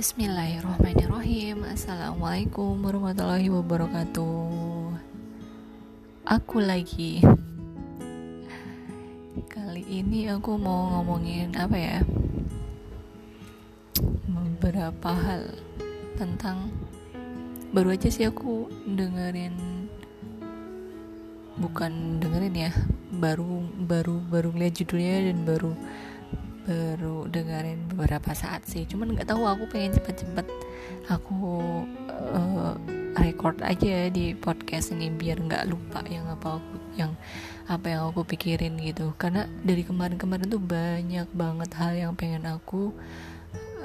Bismillahirrahmanirrahim. Assalamualaikum warahmatullahi wabarakatuh. Aku lagi. Kali ini aku mau ngomongin apa ya? Beberapa hal Tentang Baru aja sih aku dengerin Bukan dengerin ya Baru baru baru ngeliat judulnya dan baru baru dengerin beberapa saat sih. Cuman nggak tahu aku pengen cepet-cepet aku uh, record aja di podcast ini biar nggak lupa yang apa aku yang apa yang aku pikirin gitu. Karena dari kemarin-kemarin tuh banyak banget hal yang pengen aku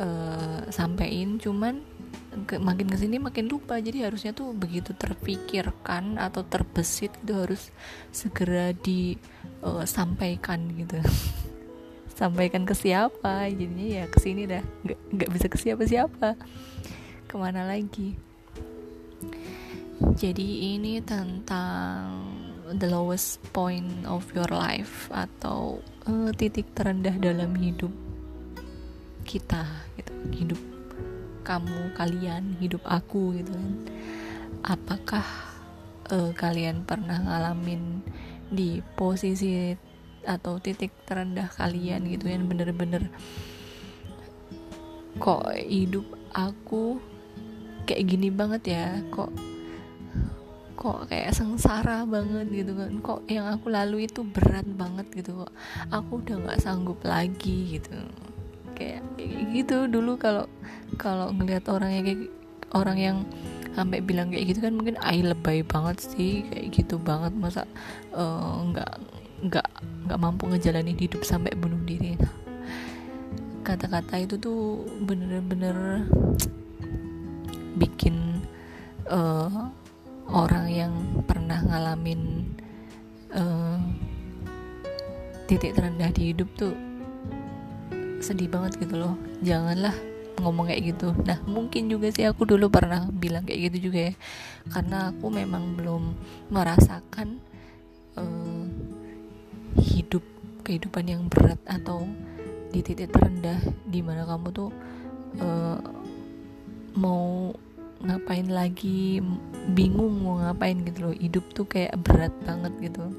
uh, sampein. Cuman ke, makin ke sini makin lupa. Jadi harusnya tuh begitu terpikirkan atau terbesit itu harus segera disampaikan uh, gitu sampaikan ke siapa. Jadinya ya ke sini dah. Nggak nggak bisa ke siapa siapa ke mana lagi? Jadi ini tentang the lowest point of your life atau uh, titik terendah dalam hidup kita gitu. Hidup kamu kalian hidup aku gitu kan. Apakah uh, kalian pernah ngalamin di posisi atau titik terendah kalian gitu yang bener-bener kok hidup aku kayak gini banget ya kok kok kayak sengsara banget gitu kan. Kok yang aku lalu itu berat banget gitu kok aku udah nggak sanggup lagi gitu. Kayak, kayak gitu dulu kalau kalau ngelihat orang yang kayak orang yang sampai bilang kayak gitu kan mungkin ay lebay banget sih kayak gitu banget. Masa eh, nggak uh, nggak nggak mampu ngejalanin hidup sampai bunuh diri. Kata-kata itu tuh bener-bener bikin uh, orang yang pernah ngalamin uh, titik terendah di hidup tuh sedih banget gitu loh. Janganlah ngomong kayak gitu. Nah mungkin juga sih aku dulu pernah bilang kayak gitu juga ya. Karena aku memang belum merasakan uh, hidup kehidupan yang berat atau di titik terendah di mana kamu tuh uh, mau ngapain lagi bingung mau ngapain gitu loh. Hidup tuh kayak berat banget gitu.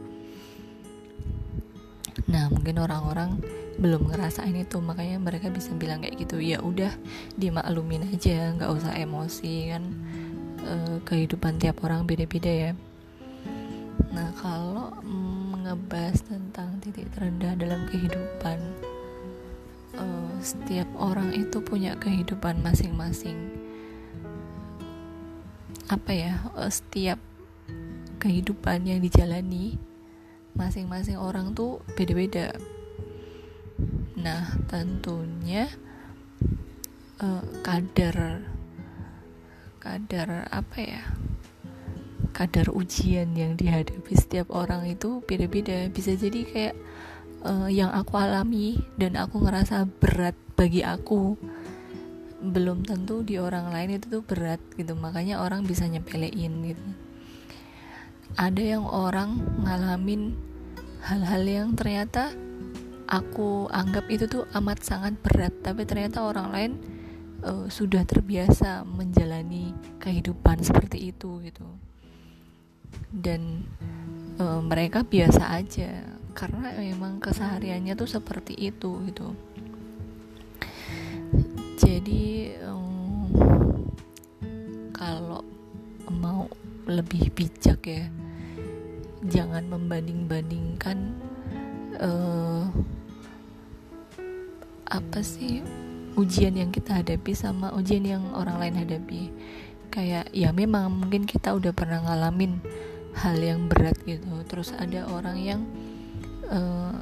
Nah mungkin orang-orang belum ngerasain itu makanya mereka bisa bilang kayak gitu ya udah dimaklumin aja nggak usah emosi kan. E, kehidupan tiap orang beda-beda ya. Nah kalau ngebahas tentang titik terendah dalam kehidupan. Uh, setiap orang itu punya kehidupan masing-masing. Apa ya uh, setiap kehidupan yang dijalani masing-masing orang tuh beda-beda. Nah tentunya uh, kadar kadar apa ya kadar ujian yang dihadapi setiap orang itu beda-beda. Bisa jadi kayak uh, yang aku alami dan aku ngerasa berat bagi aku. Belum tentu di orang lain itu tuh berat gitu makanya orang bisa nyepelein gitu. Ada yang orang ngalamin hal-hal yang ternyata aku anggap itu tuh amat sangat berat tapi ternyata orang lain uh, sudah terbiasa menjalani kehidupan seperti itu gitu dan uh, mereka biasa aja. Karena memang kesehariannya tuh seperti itu gitu. Jadi um, kalau mau lebih bijak ya jangan membanding-bandingkan uh, apa sih ujian yang kita hadapi sama ujian yang orang lain hadapi. Kayak ya memang mungkin kita udah pernah ngalamin hal yang berat gitu. Terus ada orang yang uh,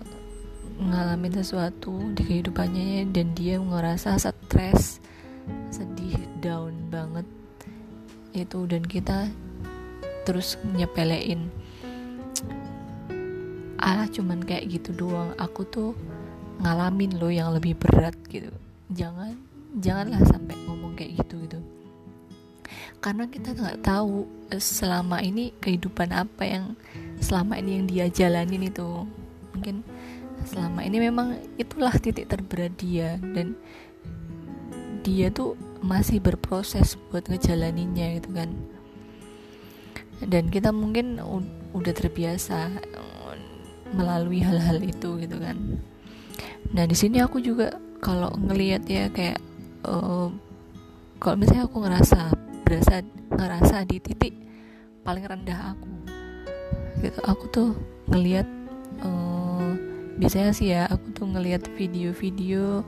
ngalamin sesuatu di kehidupannya dan dia ngerasa stres sedih down banget itu dan kita terus nyepelein. Ah cuman kayak gitu doang. Aku tuh ngalamin loh yang lebih berat gitu. Jangan janganlah sampai ngomong kayak gitu gitu karena kita nggak tahu eh, selama ini kehidupan apa yang selama ini yang dia jalanin itu. Mungkin selama ini memang itulah titik terberat dia dan dia tuh masih berproses buat ngejalaninnya gitu kan. Dan kita mungkin udah terbiasa eh, melalui hal-hal itu gitu kan. Nah di sini aku juga kalau ngelihat ya kayak uh, kalau misalnya aku ngerasa berasa ngerasa di titik paling rendah aku. Gitu aku tuh ngelihat uh, biasanya sih ya aku tuh ngelihat video-video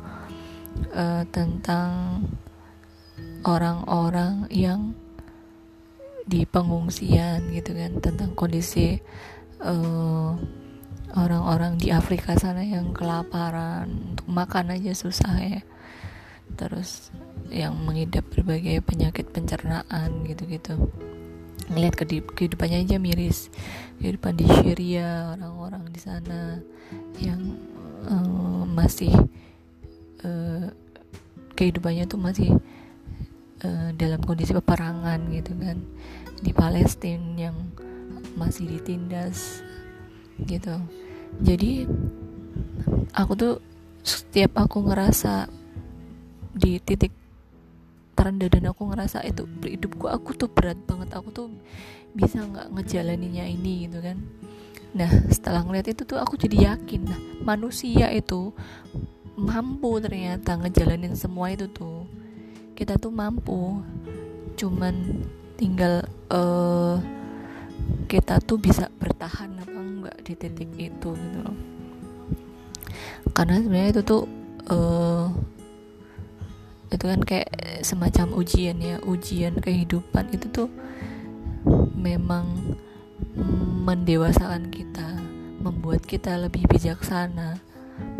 uh, tentang orang-orang yang di pengungsian gitu kan tentang kondisi uh, orang-orang di Afrika sana yang kelaparan untuk makan aja susah ya terus yang mengidap berbagai penyakit pencernaan gitu-gitu. Ngelihat kehidupannya aja miris. Kehidupan di Syria orang-orang di sana yang uh, masih uh, kehidupannya tuh masih uh, dalam kondisi peperangan gitu kan. Di Palestina yang masih ditindas gitu. Jadi aku tuh setiap aku ngerasa di titik terendah dan aku ngerasa itu hidupku aku tuh berat banget. Aku tuh bisa nggak ngejalaninya ini gitu kan. Nah setelah ngeliat itu tuh aku jadi yakin nah manusia itu mampu ternyata ngejalanin semua itu tuh. Kita tuh mampu cuman tinggal uh, kita tuh bisa bertahan apa enggak di titik itu gitu loh. Karena sebenarnya itu tuh uh, itu kan kayak semacam ujian ya ujian kehidupan itu tuh memang mendewasakan kita membuat kita lebih bijaksana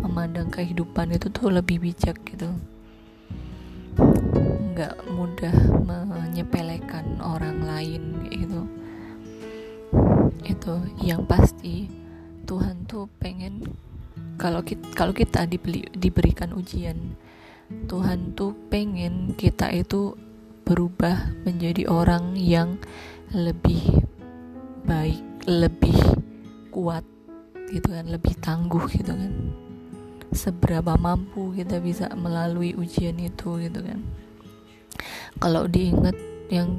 memandang kehidupan itu tuh lebih bijak gitu. Nggak mudah menyepelekan orang lain gitu. Itu yang pasti Tuhan tuh pengen kalau kita kalau kita dibeli, diberikan ujian Tuhan tuh pengen kita itu berubah menjadi orang yang lebih baik lebih kuat gitu kan lebih tangguh gitu kan. Seberapa mampu kita bisa melalui ujian itu gitu kan. Kalau diingat yang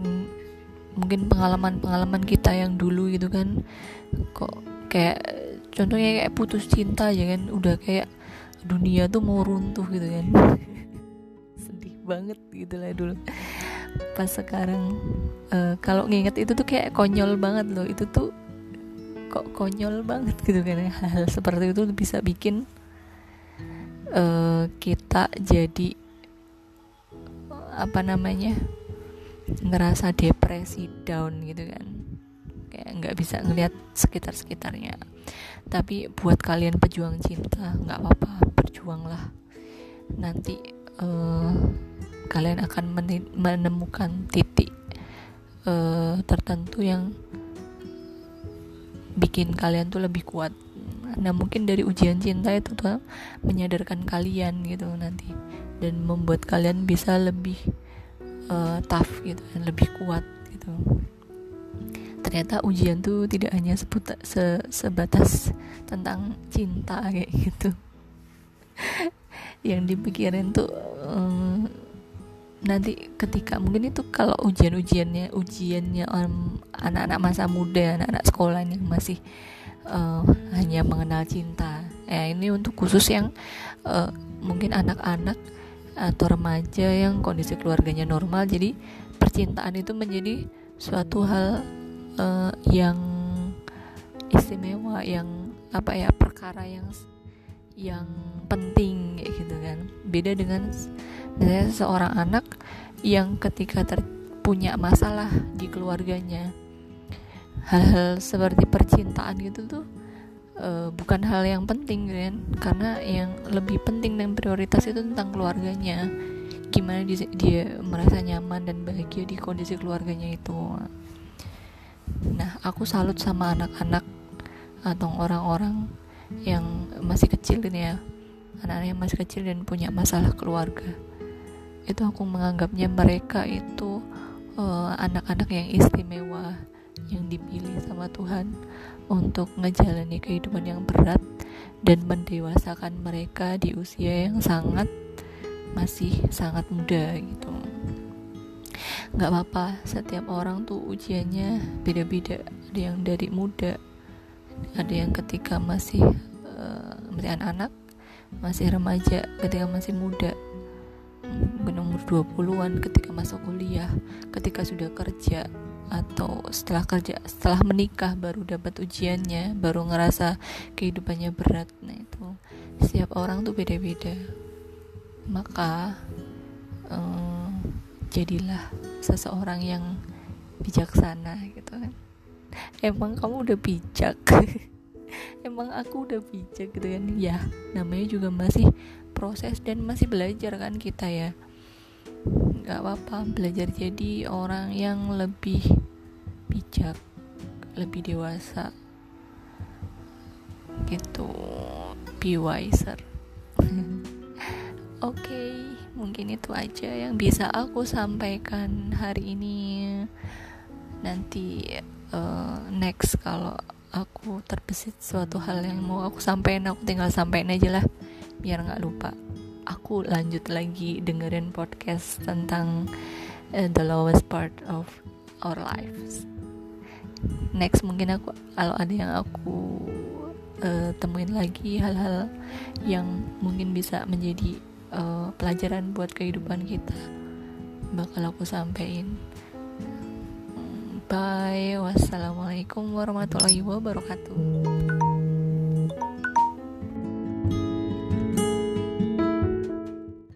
mungkin pengalaman-pengalaman kita yang dulu gitu kan kok kayak contohnya kayak putus cinta ya kan udah kayak dunia tuh mau runtuh gitu kan banget gitu lah dulu. Pas sekarang uh, kalau nginget itu tuh kayak konyol banget loh. Itu tuh kok konyol banget gitu kan hal-hal seperti itu bisa bikin uh, kita jadi apa namanya ngerasa depresi down gitu kan. Kayak nggak bisa ngelihat sekitar sekitarnya tapi buat kalian pejuang cinta nggak apa-apa berjuanglah. Nanti uh, kalian akan menemukan titik uh, tertentu yang bikin kalian tuh lebih kuat. Nah mungkin dari ujian cinta itu tuh menyadarkan kalian gitu nanti dan membuat kalian bisa lebih uh, tough gitu dan lebih kuat gitu. Ternyata ujian tuh tidak hanya seputa, se, sebatas tentang cinta kayak gitu yang dipikirin tuh um, nanti ketika mungkin itu kalau ujian-ujiannya ujiannya anak-anak masa muda anak-anak sekolah yang masih uh, hanya mengenal cinta. Ya ini untuk khusus yang uh, mungkin anak-anak atau remaja yang kondisi keluarganya normal. Jadi percintaan itu menjadi suatu hal uh, yang istimewa yang apa ya perkara yang yang penting kan? Beda dengan misalnya seorang anak yang ketika punya masalah di keluarganya hal-hal seperti percintaan gitu tuh uh, bukan hal yang penting kan? Karena yang lebih penting dan prioritas itu tentang keluarganya. Gimana dia, dia merasa nyaman dan bahagia di kondisi keluarganya itu. Nah aku salut sama anak-anak atau orang-orang yang masih kecil ini ya anak-anak yang masih kecil dan punya masalah keluarga. Itu aku menganggapnya mereka itu eh, anak-anak uh, yang istimewa yang dipilih sama Tuhan untuk ngejalani kehidupan yang berat dan mendewasakan mereka di usia yang sangat masih sangat muda gitu. Nggak apa-apa setiap orang tuh ujiannya beda-beda. Ada yang dari muda ada yang ketika masih uh, masih anak-anak masih remaja ketika masih muda. Berumur 20-an ketika masuk kuliah ketika sudah kerja atau setelah kerja setelah menikah baru dapat ujiannya baru ngerasa kehidupannya berat. Nah itu setiap orang tuh beda-beda. Maka um, jadilah seseorang yang bijaksana gitu kan. Emang kamu udah bijak emang aku udah bijak gitu kan. Ya namanya juga masih proses dan masih belajar kan kita ya. Nggak apa-apa belajar jadi orang yang lebih bijak lebih dewasa. Gitu. Be wiser. Oke okay, mungkin itu aja yang bisa aku sampaikan hari ini. Nanti uh, next kalau aku terbesit suatu hal yang mau aku sampaikan aku tinggal sampaikan aja lah biar nggak lupa aku lanjut lagi dengerin podcast tentang uh, the lowest part of our lives. Next mungkin aku kalau ada yang aku uh, temuin lagi hal-hal yang mungkin bisa menjadi uh, pelajaran buat kehidupan kita bakal aku sampaikan. Bye. Wassalamualaikum warahmatullahi wabarakatuh.